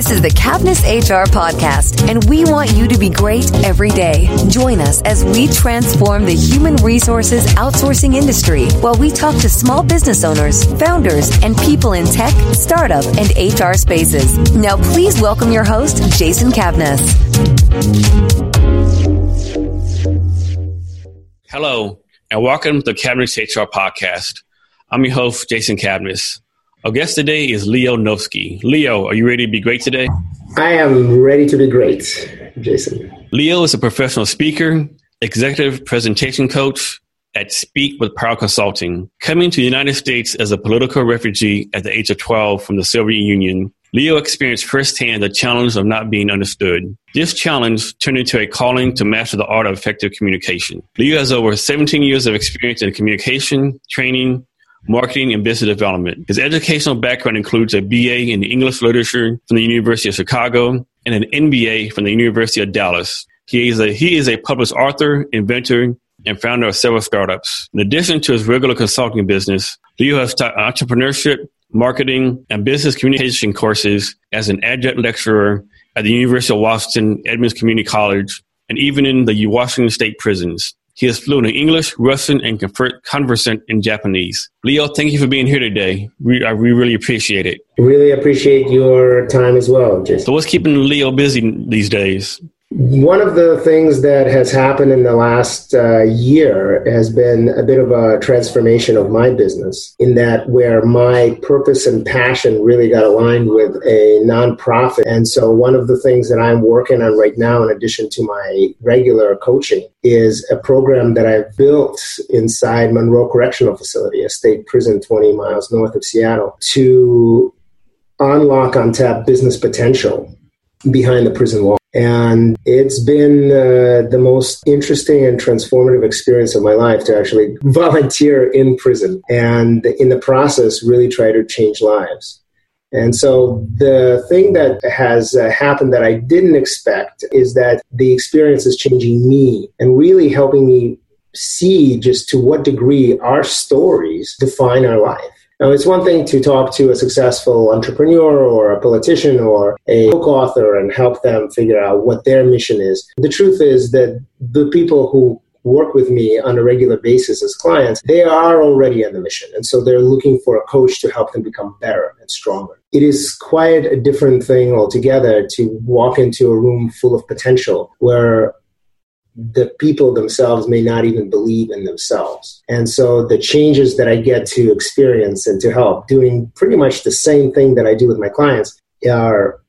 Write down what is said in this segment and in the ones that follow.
This is the Cavness HR podcast, and we want you to be great every day. Join us as we transform the human resources outsourcing industry while we talk to small business owners, founders, and people in tech, startup, and HR spaces. Now, please welcome your host, Jason Cavness. Hello, and welcome to the Cavness HR podcast. I'm your host, Jason Cavness. Our guest today is Leo Novsky. Leo, are you ready to be great today? I am ready to be great, Jason. Leo is a professional speaker, executive presentation coach at Speak with Power Consulting. Coming to the United States as a political refugee at the age of 12 from the Soviet Union, Leo experienced firsthand the challenge of not being understood. This challenge turned into a calling to master the art of effective communication. Leo has over 17 years of experience in communication, training, marketing, and business development. His educational background includes a BA in English literature from the University of Chicago and an MBA from the University of Dallas. He is a, he is a published author, inventor, and founder of several startups. In addition to his regular consulting business, Leo has taught entrepreneurship, marketing, and business communication courses as an adjunct lecturer at the University of Washington Edmonds Community College and even in the Washington State prisons. He is fluent in English, Russian, and conversant in Japanese. Leo, thank you for being here today. We, I, we really appreciate it. Really appreciate your time as well, Jason. So, what's keeping Leo busy these days? One of the things that has happened in the last uh, year has been a bit of a transformation of my business, in that where my purpose and passion really got aligned with a nonprofit. And so, one of the things that I'm working on right now, in addition to my regular coaching, is a program that I've built inside Monroe Correctional Facility, a state prison 20 miles north of Seattle, to unlock untapped business potential behind the prison wall. And it's been uh, the most interesting and transformative experience of my life to actually volunteer in prison and in the process really try to change lives. And so the thing that has uh, happened that I didn't expect is that the experience is changing me and really helping me see just to what degree our stories define our life. Now, it's one thing to talk to a successful entrepreneur or a politician or a book author and help them figure out what their mission is. The truth is that the people who work with me on a regular basis as clients, they are already on the mission. And so they're looking for a coach to help them become better and stronger. It is quite a different thing altogether to walk into a room full of potential where the people themselves may not even believe in themselves. And so the changes that I get to experience and to help doing pretty much the same thing that I do with my clients are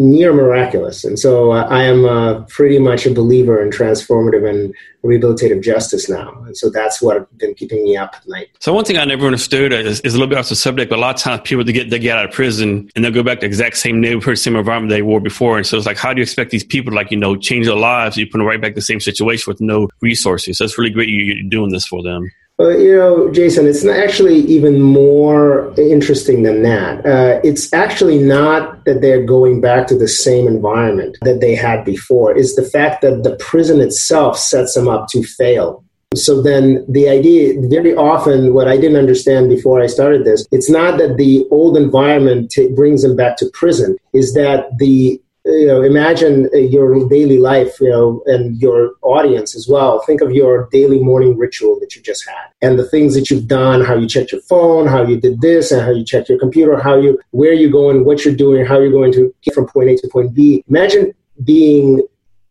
near miraculous. And so uh, I am uh, pretty much a believer in transformative and rehabilitative justice now. And so that's what has been keeping me up at night. So one thing I never understood is, is a little bit off the subject, but a lot of times people they get they get out of prison and they'll go back to the exact same neighborhood, same environment they were before. And so it's like, how do you expect these people to like, you know, change their lives? You put them right back the same situation with no resources. So it's really great you're doing this for them. Well, you know, Jason, it's actually even more interesting than that. Uh, it's actually not that they're going back to the same environment that they had before. It's the fact that the prison itself sets them up to fail. So then the idea, very often, what I didn't understand before I started this, it's not that the old environment t- brings them back to prison, is that the you know, imagine uh, your daily life, you know, and your audience as well. Think of your daily morning ritual that you just had and the things that you've done, how you checked your phone, how you did this, and how you checked your computer, how you, where you're going, what you're doing, how you're going to get from point A to point B. Imagine being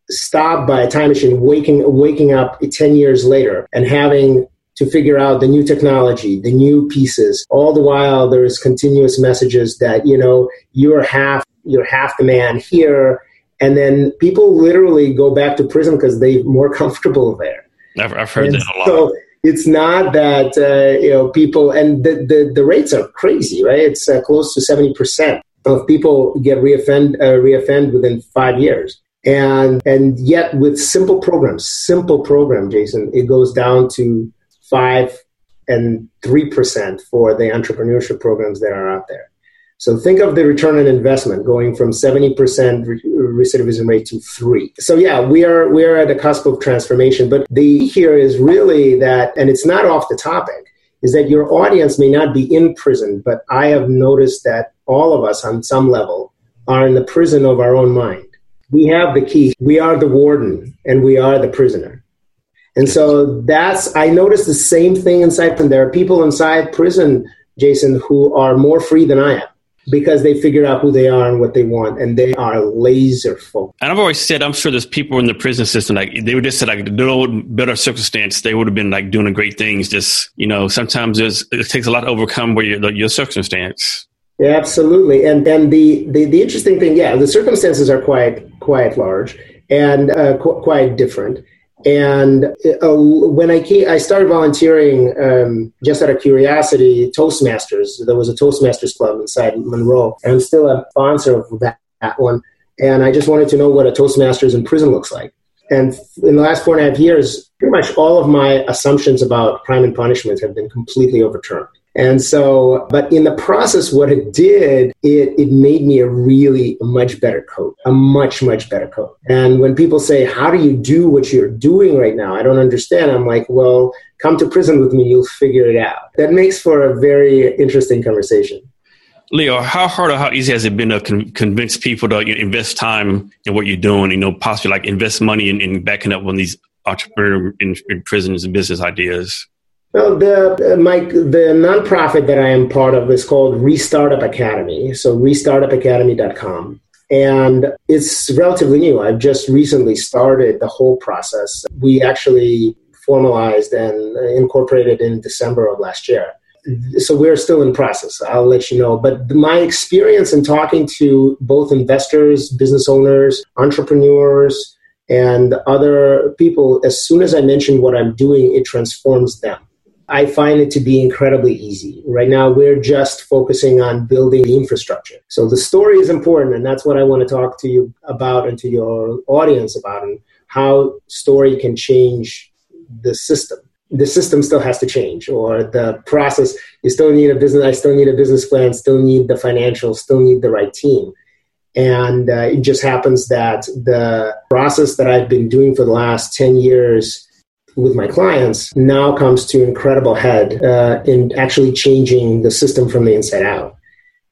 stopped by a time machine, waking, waking up 10 years later and having to figure out the new technology, the new pieces. All the while, there's continuous messages that, you know, you're half you're half the man here and then people literally go back to prison because they're more comfortable there. I've, I've heard and that a lot. so it's not that uh, you know people and the, the, the rates are crazy right? It's uh, close to 70% of people get reoffend uh, reoffend within five years. And and yet with simple programs simple program jason it goes down to five and three percent for the entrepreneurship programs that are out there so think of the return on investment going from 70% recidivism rate to three. So yeah, we are we are at the cusp of transformation. But the here is really that, and it's not off the topic, is that your audience may not be in prison, but I have noticed that all of us on some level are in the prison of our own mind. We have the key. We are the warden and we are the prisoner. And so that's, I noticed the same thing inside prison. There are people inside prison, Jason, who are more free than I am because they figure out who they are and what they want and they are laser focused. And I've always said, I'm sure there's people in the prison system, like they would just say like no better circumstance, they would have been like doing great things. Just, you know, sometimes there's, it takes a lot to overcome where your, your circumstance. Yeah, absolutely. And then the, the, the interesting thing, yeah, the circumstances are quite, quite large and uh, qu- quite different. And uh, when I came, I started volunteering um, just out of curiosity. Toastmasters, there was a Toastmasters club inside Monroe, and I'm still a sponsor of that, that one. And I just wanted to know what a Toastmasters in prison looks like. And in the last four and a half years, pretty much all of my assumptions about crime and punishment have been completely overturned. And so, but in the process, what it did, it, it made me a really much better coach, a much, much better coach. And when people say, How do you do what you're doing right now? I don't understand. I'm like, Well, come to prison with me, you'll figure it out. That makes for a very interesting conversation. Leo, how hard or how easy has it been to con- convince people to you know, invest time in what you're doing? You know, possibly like invest money in, in backing up on these entrepreneur in, in prisons and business ideas? Well, the uh, Mike, the nonprofit that I am part of is called Restartup Academy. So restartupacademy.com. And it's relatively new. I've just recently started the whole process. We actually formalized and incorporated in December of last year. So we're still in process. I'll let you know. But my experience in talking to both investors, business owners, entrepreneurs, and other people, as soon as I mention what I'm doing, it transforms them. I find it to be incredibly easy. Right now, we're just focusing on building the infrastructure. So the story is important, and that's what I want to talk to you about and to your audience about, and how story can change the system. The system still has to change, or the process. You still need a business. I still need a business plan. Still need the financials. Still need the right team. And uh, it just happens that the process that I've been doing for the last ten years with my clients now comes to incredible head uh, in actually changing the system from the inside out.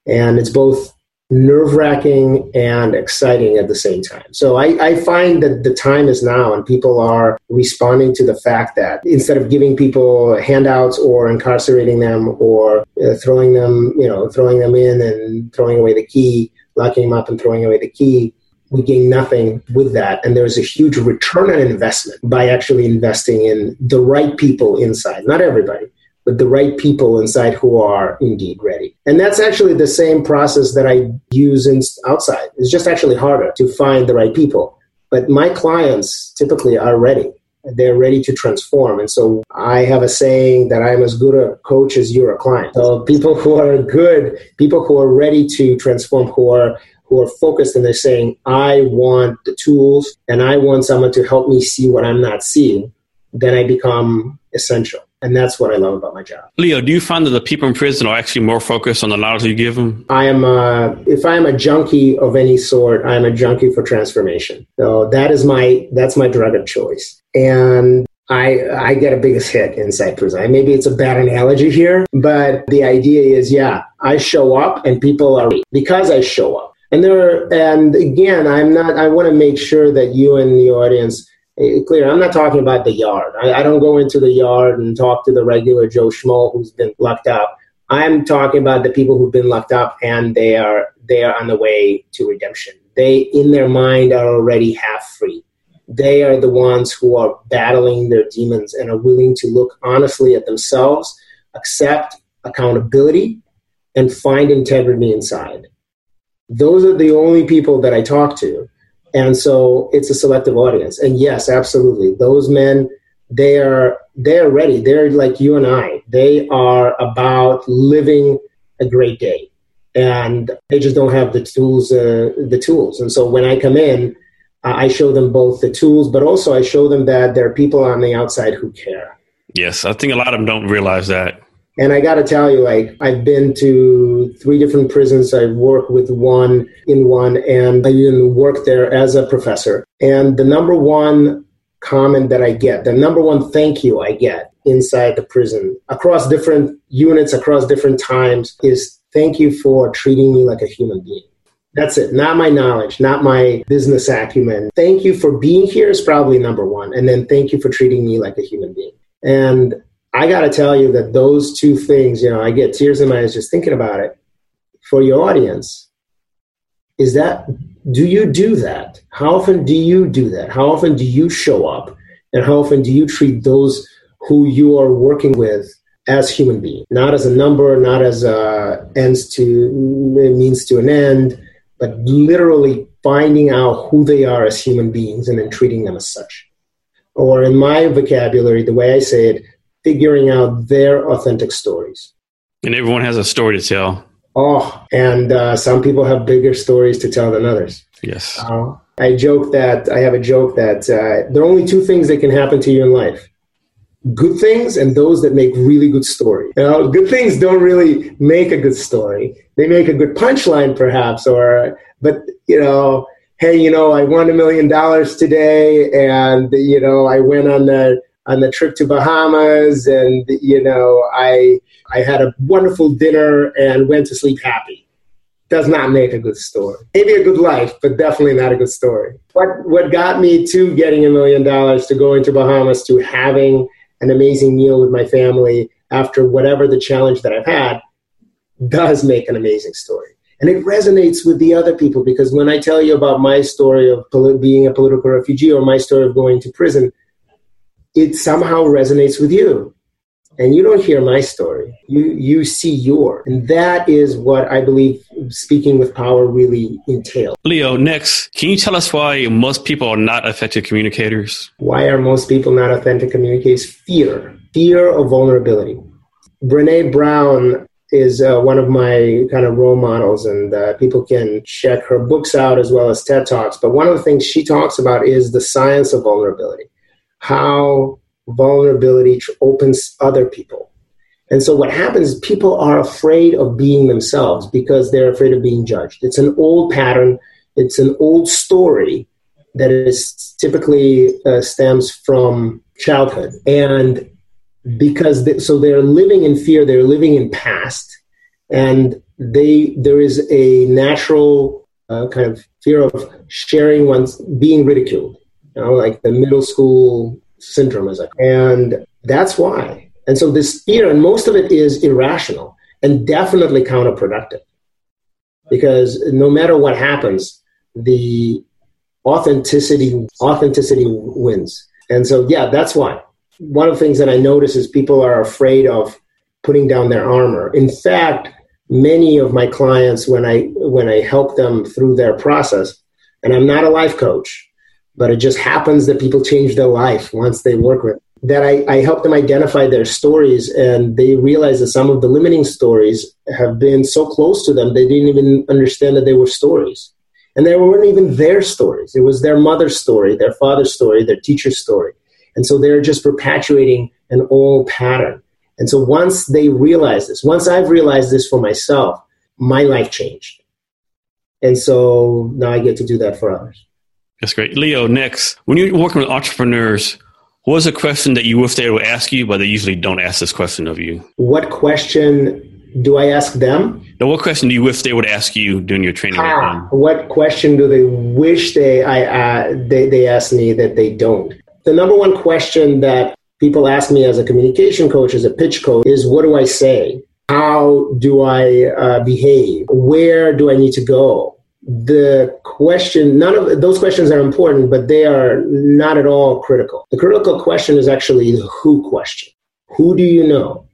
And it's both nerve wracking and exciting at the same time. So I, I, find that the time is now and people are responding to the fact that instead of giving people handouts or incarcerating them or uh, throwing them, you know, throwing them in and throwing away the key, locking them up and throwing away the key, we gain nothing with that. And there's a huge return on investment by actually investing in the right people inside, not everybody, but the right people inside who are indeed ready. And that's actually the same process that I use in, outside. It's just actually harder to find the right people. But my clients typically are ready. They're ready to transform. And so I have a saying that I'm as good a coach as you're a client. So people who are good, people who are ready to transform, who are who are focused and they're saying, I want the tools and I want someone to help me see what I'm not seeing, then I become essential. And that's what I love about my job. Leo, do you find that the people in prison are actually more focused on the knowledge you give them? I am, a, if I am a junkie of any sort, I am a junkie for transformation. So that is my, that's my drug of choice. And I, I get a biggest hit inside prison. Maybe it's a bad analogy here, but the idea is, yeah, I show up and people are, because I show up, and there, and again, I'm not. I want to make sure that you and the audience eh, clear. I'm not talking about the yard. I, I, don't go into the yard and talk to the regular Joe Schmo who's been locked up. I'm talking about the people who've been locked up and they are they are on the way to redemption. They, in their mind, are already half free. They are the ones who are battling their demons and are willing to look honestly at themselves, accept accountability, and find integrity inside those are the only people that I talk to. And so it's a selective audience. And yes, absolutely. Those men, they are they are ready. They're like you and I. They are about living a great day. And they just don't have the tools uh, the tools. And so when I come in, I show them both the tools, but also I show them that there are people on the outside who care. Yes, I think a lot of them don't realize that. And I got to tell you, like, I've been to three different prisons. I've worked with one in one, and I even worked there as a professor. And the number one comment that I get, the number one thank you I get inside the prison across different units, across different times, is thank you for treating me like a human being. That's it. Not my knowledge, not my business acumen. Thank you for being here is probably number one. And then thank you for treating me like a human being. And I got to tell you that those two things, you know, I get tears in my eyes just thinking about it for your audience. Is that, do you do that? How often do you do that? How often do you show up? And how often do you treat those who you are working with as human beings, not as a number, not as a ends to means to an end, but literally finding out who they are as human beings and then treating them as such. Or in my vocabulary, the way I say it, figuring out their authentic stories. And everyone has a story to tell. Oh, and uh, some people have bigger stories to tell than others. Yes. Uh, I joke that I have a joke that uh, there are only two things that can happen to you in life good things and those that make really good story. You know, good things don't really make a good story. They make a good punchline, perhaps, or but you know, hey, you know, I won a million dollars today, and you know, I went on the on the trip to Bahamas, and you know, I I had a wonderful dinner and went to sleep happy. Does not make a good story. Maybe a good life, but definitely not a good story. What what got me to getting a million dollars, to going to Bahamas, to having an amazing meal with my family after whatever the challenge that I've had does make an amazing story. And it resonates with the other people because when I tell you about my story of being a political refugee or my story of going to prison, it somehow resonates with you. And you don't hear my story. You you see your. And that is what i believe speaking with power really entails. Leo next can you tell us why most people are not effective communicators? Why are most people not authentic communicators? Fear. Fear of vulnerability. Brene brown is uh, one of my kind of role models and uh, people can check her books out as well as ted talks. But one of the things she talks about is the science of vulnerability how vulnerability opens other people. And so what happens is people are afraid of being themselves because they're afraid of being judged. It's an old pattern, it's an old story that is typically uh, stems from childhood. And because they, so they're living in fear, they're living in past, and they there is a natural uh, kind of fear of sharing one's being ridiculed. You know, like the middle school syndrome, as I and that's why. And so this fear, and most of it is irrational and definitely counterproductive, because no matter what happens, the authenticity authenticity wins. And so, yeah, that's why. One of the things that I notice is people are afraid of putting down their armor. In fact, many of my clients, when I when I help them through their process, and I'm not a life coach, but it just happens that people change their life once they work with that I, I help them identify their stories and they realize that some of the limiting stories have been so close to them they didn't even understand that they were stories. And they weren't even their stories. It was their mother's story their father's story their teacher's story. And so they're just perpetuating an old pattern. And so once they realize this once i've realized this for myself my life changed. And so now i get to do that for others that's great. Leo, next, when you're working with entrepreneurs, what is a question that you wish they would ask you, but they usually don't ask this question of you? What question do I ask them? Now, what question do you wish they would ask you during your training? Ah, what question do they wish they I uh, they they ask me that they don't? The number one question that people ask me as a communication coach, as a pitch coach, is what do I say? How do I uh, behave? Where do I need to go? The question none of those questions are important but they are not at all critical. The critical question is actually the who question. Who do you know?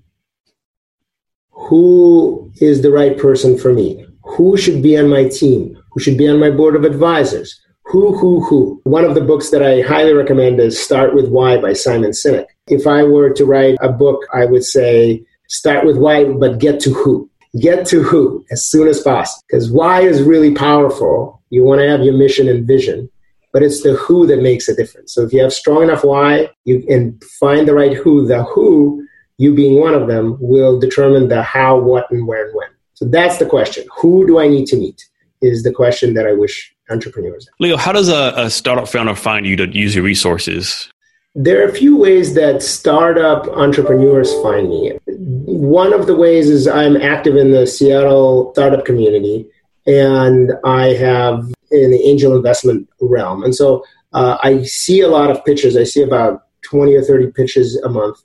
Who is the right person for me? Who should be on my team? Who should be on my board of advisors? Who who who? One of the books that i highly recommend is start with why by simon sinek. If i were to write a book i would say start with why but get to who get to who as soon as possible. Because why is really powerful. You want to have your mission and vision, but it's the who that makes a difference. So if you have strong enough why, you can find the right who. The who, you being one of them, will determine the how, what, and where and when. So that's the question. Who do I need to meet? Is the question that I wish entrepreneurs. Leo, how does a, a startup founder find you to use your resources? There are a few ways that startup entrepreneurs find me. One of the ways is I'm active in the Seattle startup community, and I have in the angel investment realm. And so uh, I see a lot of pitches. I see about 20 or 30 pitches a month.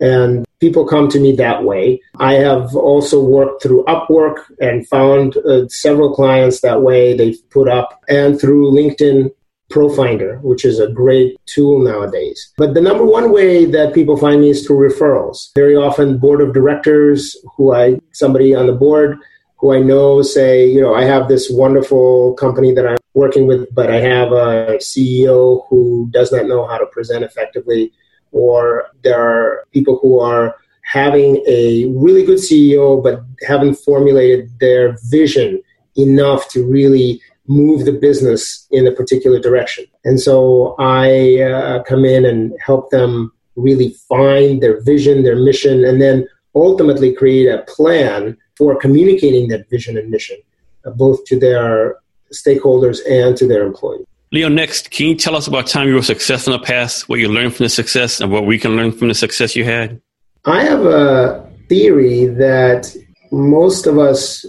And people come to me that way. I have also worked through Upwork and found uh, several clients that way. They've put up and through LinkedIn Profinder, which is a great tool nowadays. But the number one way that people find me is through referrals. Very often, board of directors who I, somebody on the board who I know say, you know, I have this wonderful company that I'm working with, but I have a CEO who does not know how to present effectively, or there are people who are having a really good CEO but haven't formulated their vision enough to really move the business in a particular direction. And so I uh, come in and help them really find their vision, their mission, and then ultimately create a plan for communicating that vision and mission, uh, both to their stakeholders and to their employees. Leo, next, can you tell us about time you were successful in the past, what you learned from the success, and what we can learn from the success you had? I have a theory that most of us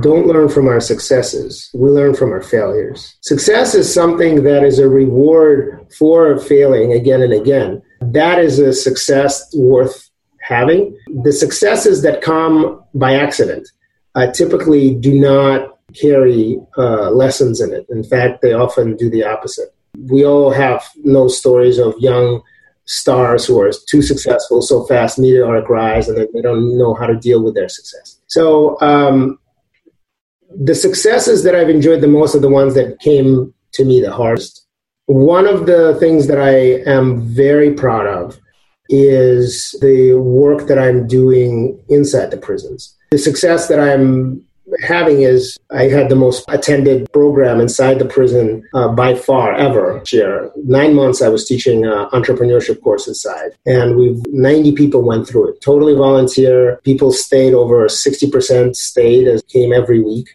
don't learn from our successes. We learn from our failures. Success is something that is a reward for failing again and again. That is a success worth having. The successes that come by accident uh, typically do not carry uh, lessons in it. In fact, they often do the opposite. We all have no stories of young stars who are too successful so fast, meteoric rise, and they don't know how to deal with their success. So um, the successes that I've enjoyed the most are the ones that came to me the hardest. One of the things that I am very proud of is the work that I'm doing inside the prisons. The success that I'm having is I had the most attended program inside the prison uh, by far ever. Year nine months I was teaching uh, entrepreneurship course inside, and we 90 people went through it. Totally volunteer. People stayed over 60% stayed as came every week.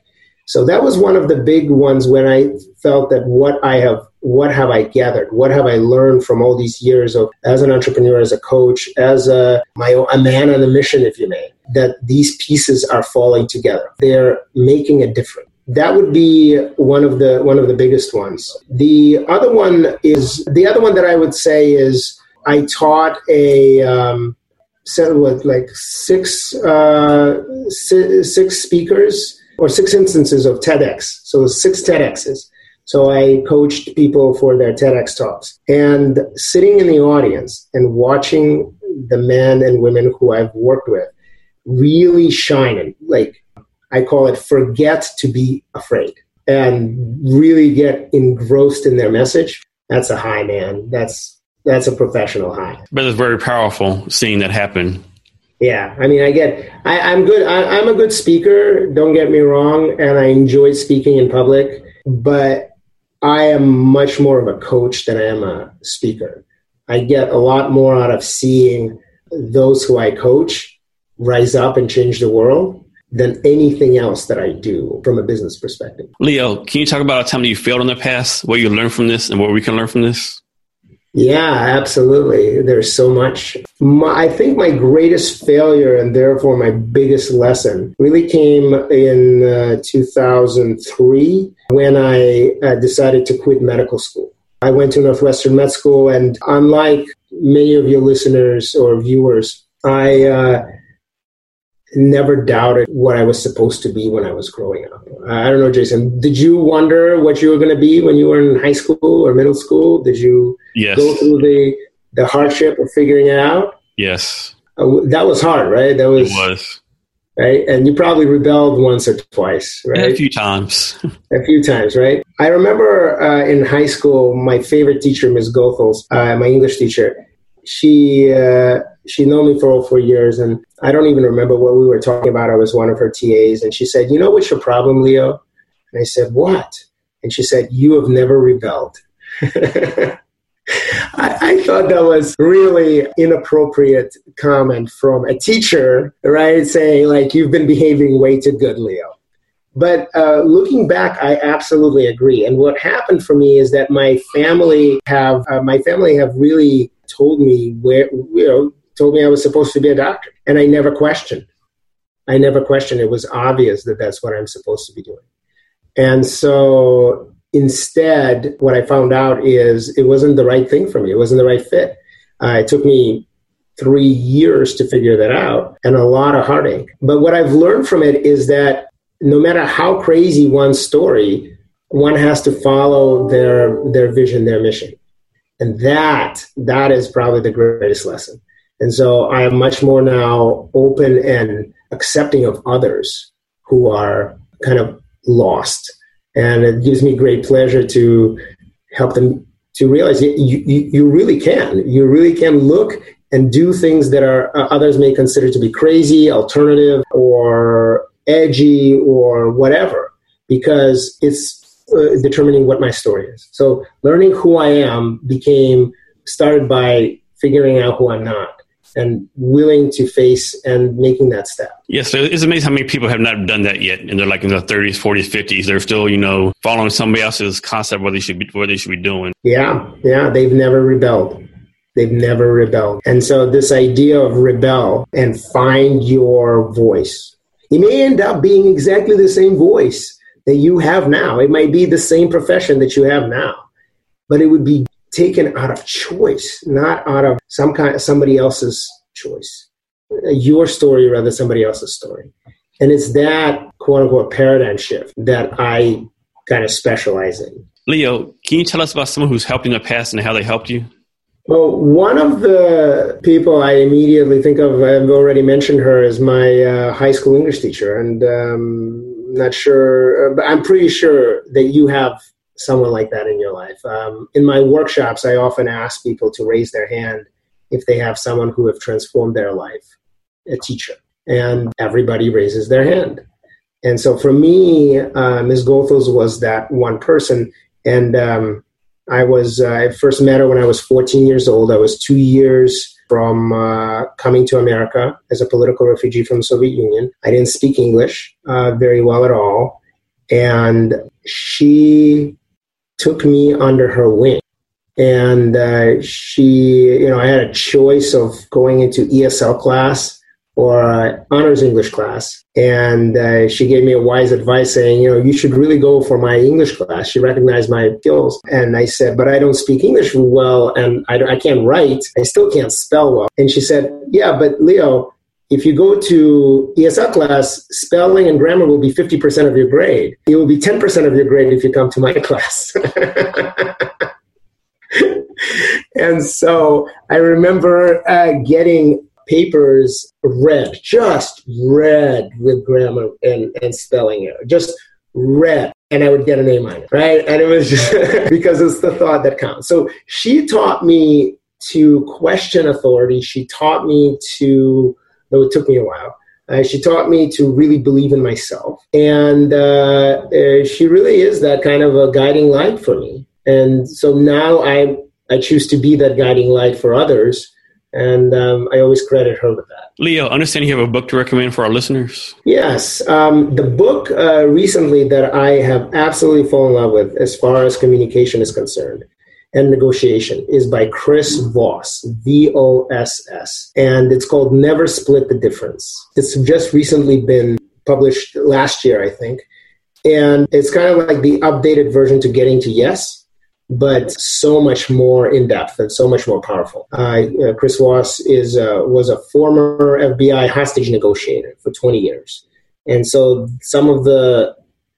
So that was one of the big ones when I felt that what I have, what have I gathered? What have I learned from all these years of as an entrepreneur, as a coach, as a, my, a man on a mission, if you may, that these pieces are falling together. They're making a difference. That would be one of the one of the biggest ones. The other one is the other one that I would say is I taught a um, set with like six uh, six speakers or six instances of TEDx. So six TEDx's. So I coached people for their TEDx talks. And sitting in the audience and watching the men and women who I've worked with really shining, like I call it forget to be afraid and really get engrossed in their message. That's a high, man. That's that's a professional high. But it's very powerful seeing that happen yeah, I mean, I get, I, am good. I, I'm a good speaker. Don't get me wrong, and I enjoy speaking in public. But I am much more of a coach than I am a speaker. I get a lot more out of seeing those who I coach rise up and change the world than anything else that I do from a business perspective. Leo, can you talk about a time that you failed in the past, what you learned from this, and what we can learn from this? Yeah, absolutely. There's so much. My, I think my greatest failure and therefore my biggest lesson really came in uh, 2003 when I uh, decided to quit medical school. I went to Northwestern Med School, and unlike many of your listeners or viewers, I uh, never doubted what I was supposed to be when I was growing up. I don't know, Jason. Did you wonder what you were going to be when you were in high school or middle school? Did you yes. go through the the hardship of figuring it out? Yes. Uh, that was hard, right? That was. It was. Right, and you probably rebelled once or twice, right? a few times. a few times, right? I remember uh, in high school, my favorite teacher, Ms. Goethals, uh, my English teacher. She uh, she known me for four years, and I don't even remember what we were talking about. I was one of her TAs, and she said, "You know what's your problem, Leo?" And I said, "What?" And she said, "You have never rebelled." I, I, thought that was really inappropriate comment from a teacher, right? Saying like you've been behaving way too good, Leo. But uh, looking back, I absolutely agree. And what happened for me is that my family have uh, my family have really told me where you know told me I was supposed to be a doctor, and I never questioned. I never questioned. It was obvious that that's what I'm supposed to be doing. And so instead, what I found out is it wasn't the right thing for me. It wasn't the right fit. Uh, it took me three years to figure that out and a lot of heartache. But what I've learned from it is that no matter how crazy one's story, one has to follow their their vision, their mission. And that that is probably the greatest lesson. And so I am much more now open and accepting of others who are kind of lost. And it gives me great pleasure to help them to realize you, you, you really can. You really can look and do things that are uh, others may consider to be crazy, alternative, or edgy, or whatever, because it's uh, determining what my story is. So learning who I am became started by figuring out who I'm not and willing to face and making that step. Yes, so it's amazing how many people have not done that yet, and they're like in their thirties, forties, fifties. They're still, you know, following somebody else's concept what they should be what they should be doing. Yeah, yeah, they've never rebelled. They've never rebelled, and so this idea of rebel and find your voice. It may end up being exactly the same voice that you have now. It might be the same profession that you have now, but it would be taken out of choice, not out of some kind somebody else's choice. Your story rather somebody else's story. And it's that quote unquote paradigm shift that I kind of specialize in. Leo, can you tell us about someone who's helped you in the past and how they helped you? Well, one of the people I immediately think of, I've already mentioned her, is my uh, high school English teacher. And um, not sure, uh, but I'm pretty sure that you have someone like that in your life. Um, in my workshops, I often ask people to raise their hand if they have someone who have transformed their life, a teacher, and everybody raises their hand. And so for me, uh, Ms. Goethals was that one person, and um, I was uh, I first met her when I was 14 years old. I was two years from uh, coming to America as a political refugee from the Soviet Union. I didn't speak English uh, very well at all, and she took me under her wing. And uh, she, you know, I had a choice of going into ESL class or uh, honors English class. And uh, she gave me a wise advice saying, you know, you should really go for my English class. She recognized my skills. And I said, but I don't speak English well and I, I can't write. I still can't spell well. And she said, yeah, but Leo, if you go to ESL class, spelling and grammar will be 50% of your grade. It will be 10% of your grade if you come to my class. and so I remember uh, getting papers red, just red with grammar and, and spelling just red. And I would get an A minus, right? And it was just because it's the thought that counts. So she taught me to question authority. She taught me to though it took me a while. Uh, she taught me to really believe in myself. And uh, uh, she really is that kind of a guiding light for me. And so now I, I choose to be that guiding light for others. And um, I always credit her with that. Leo, understand you have a book to recommend for our listeners? Yes. Um, the book uh, recently that I have absolutely fallen in love with as far as communication is concerned and Negotiation is by Chris Voss, V O S S. And it's called Never Split the Difference. It's just recently been published last year, I think. And it's kind of like the updated version to Getting to Yes, but so much more in depth and so much more powerful. Uh, Chris Voss is, uh, was a former FBI hostage negotiator for 20 years. And so some of the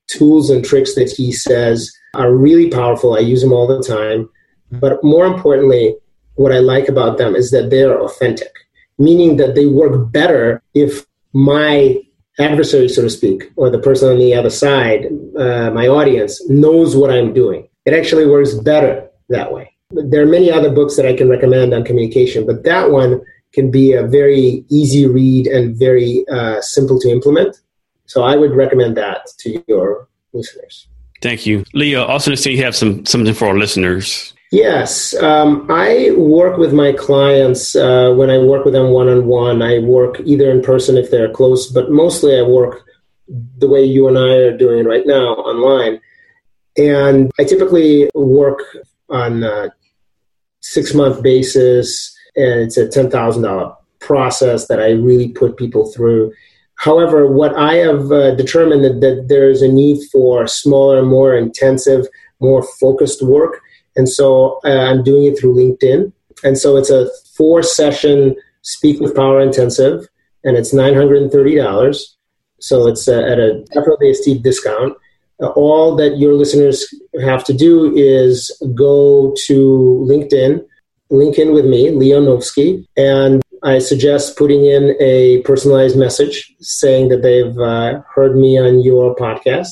tools and tricks that he says are really powerful. I use them all the time. But more importantly, what I like about them is that they're authentic, meaning that they work better if my adversary, so to speak, or the person on the other side, uh, my audience, knows what I'm doing. It actually works better that way. There are many other books that I can recommend on communication, but that one can be a very easy read and very uh, simple to implement. So I would recommend that to your listeners. Thank you. Leo, also to say you have some something for our listeners. Yes, um, I work with my clients uh, when I work with them one on one. I work either in person if they're close, but mostly I work the way you and I are doing right now online. And I typically work on a six month basis, and it's a ten thousand dollar process that I really put people through. However, what I have uh, determined that, that there's a need for smaller, more intensive, more focused work. And so uh, I'm doing it through LinkedIn. And so it's a four session Speak with Power intensive, and it's $930. So it's uh, at a definitely a steep discount. Uh, all that your listeners have to do is go to LinkedIn, link in with me, Leo Novsky, and I suggest putting in a personalized message saying that they've uh, heard me on your podcast,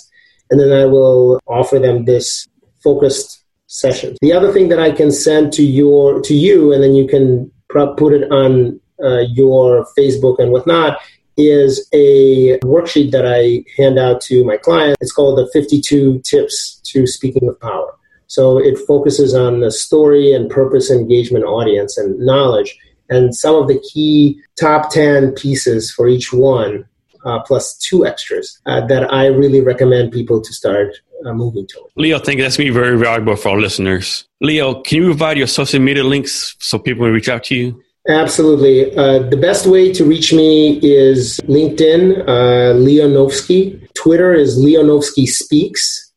and then I will offer them this focused session. The other thing that I can send to your to you, and then you can put it on uh, your Facebook and whatnot, is a worksheet that I hand out to my clients. It's called the 52 Tips to Speaking with Power. So it focuses on the story and purpose engagement audience and knowledge and some of the key top 10 pieces for each one, uh, plus two extras uh, that I really recommend people to start uh, moving toward. Leo, I think that's going to be very valuable for our listeners. Leo, can you provide your social media links so people can reach out to you? Absolutely. Uh, the best way to reach me is LinkedIn, uh, Leonovsky. Twitter is Leonovsky Speaks.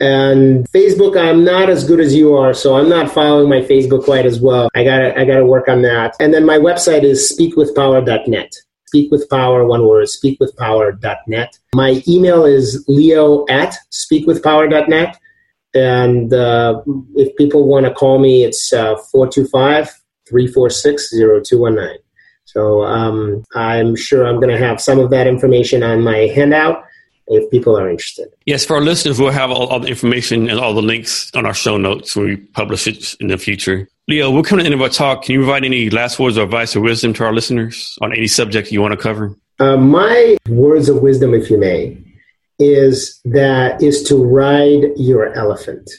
And Facebook, I'm not as good as you are, so I'm not following my Facebook quite as well. I gotta, I gotta work on that. And then my website is speakwithpower.net. Speak with power, one word, speakwithpower.net. My email is leo at speakwithpower.net. And uh, if people want to call me, it's uh, 425 346 0219. So um, I'm sure I'm going to have some of that information on my handout if people are interested. Yes, for our listeners, we'll have all, all, the information and all the links on our show notes when we publish it in the future. Leo, we're coming to the end of our talk. Can you provide any last words of advice or wisdom to our listeners on any subject you want to cover? Uh, my words of wisdom, if you may, is that is to ride your elephant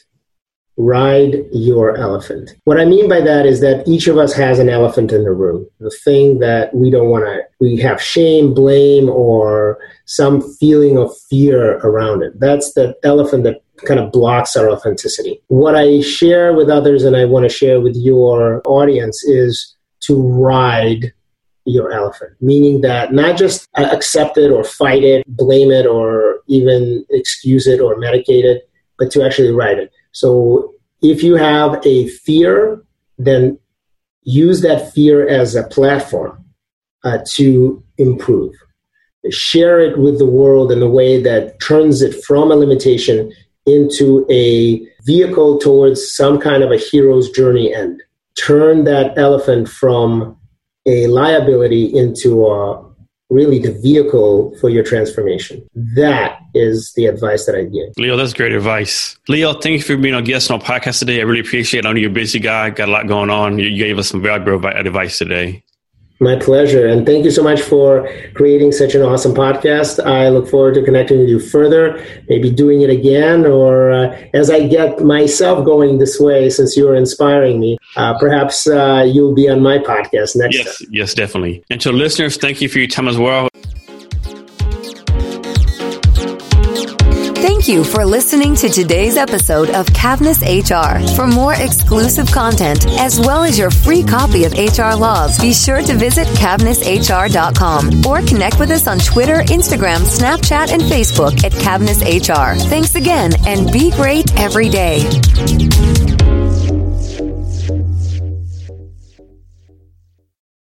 ride your elephant. What I mean by that is that each of us has an elephant in the room, the thing that we don't want to, we have shame, blame, or some feeling of fear around it. That's the elephant that kind of blocks our authenticity. What I share with others and I want to share with your audience is to ride your elephant, meaning that not just accept it or fight it, blame it, or even excuse it or medicate it, but to actually ride it. So if you have a fear, then use that fear as a platform uh, to improve. Share it with the world in a way that turns it from a limitation into a vehicle towards some kind of a hero's journey end. Turn that elephant from a liability into a really the vehicle for your transformation. That is the advice that I give. Leo, that's great advice. Leo, thank you for being a guest on our podcast today. I really appreciate it. I know you're a busy guy, got a lot going on. You gave us some valuable advice today. My pleasure. And thank you so much for creating such an awesome podcast. I look forward to connecting with you further, maybe doing it again, or uh, as I get myself going this way, since you're inspiring me, uh, perhaps uh, you'll be on my podcast next yes, time. Yes, definitely. And to listeners, thank you for your time as well. Thank you for listening to today's episode of Cavness HR. For more exclusive content, as well as your free copy of HR Laws, be sure to visit cavnesshr.com or connect with us on Twitter, Instagram, Snapchat, and Facebook at Cavness HR. Thanks again and be great every day.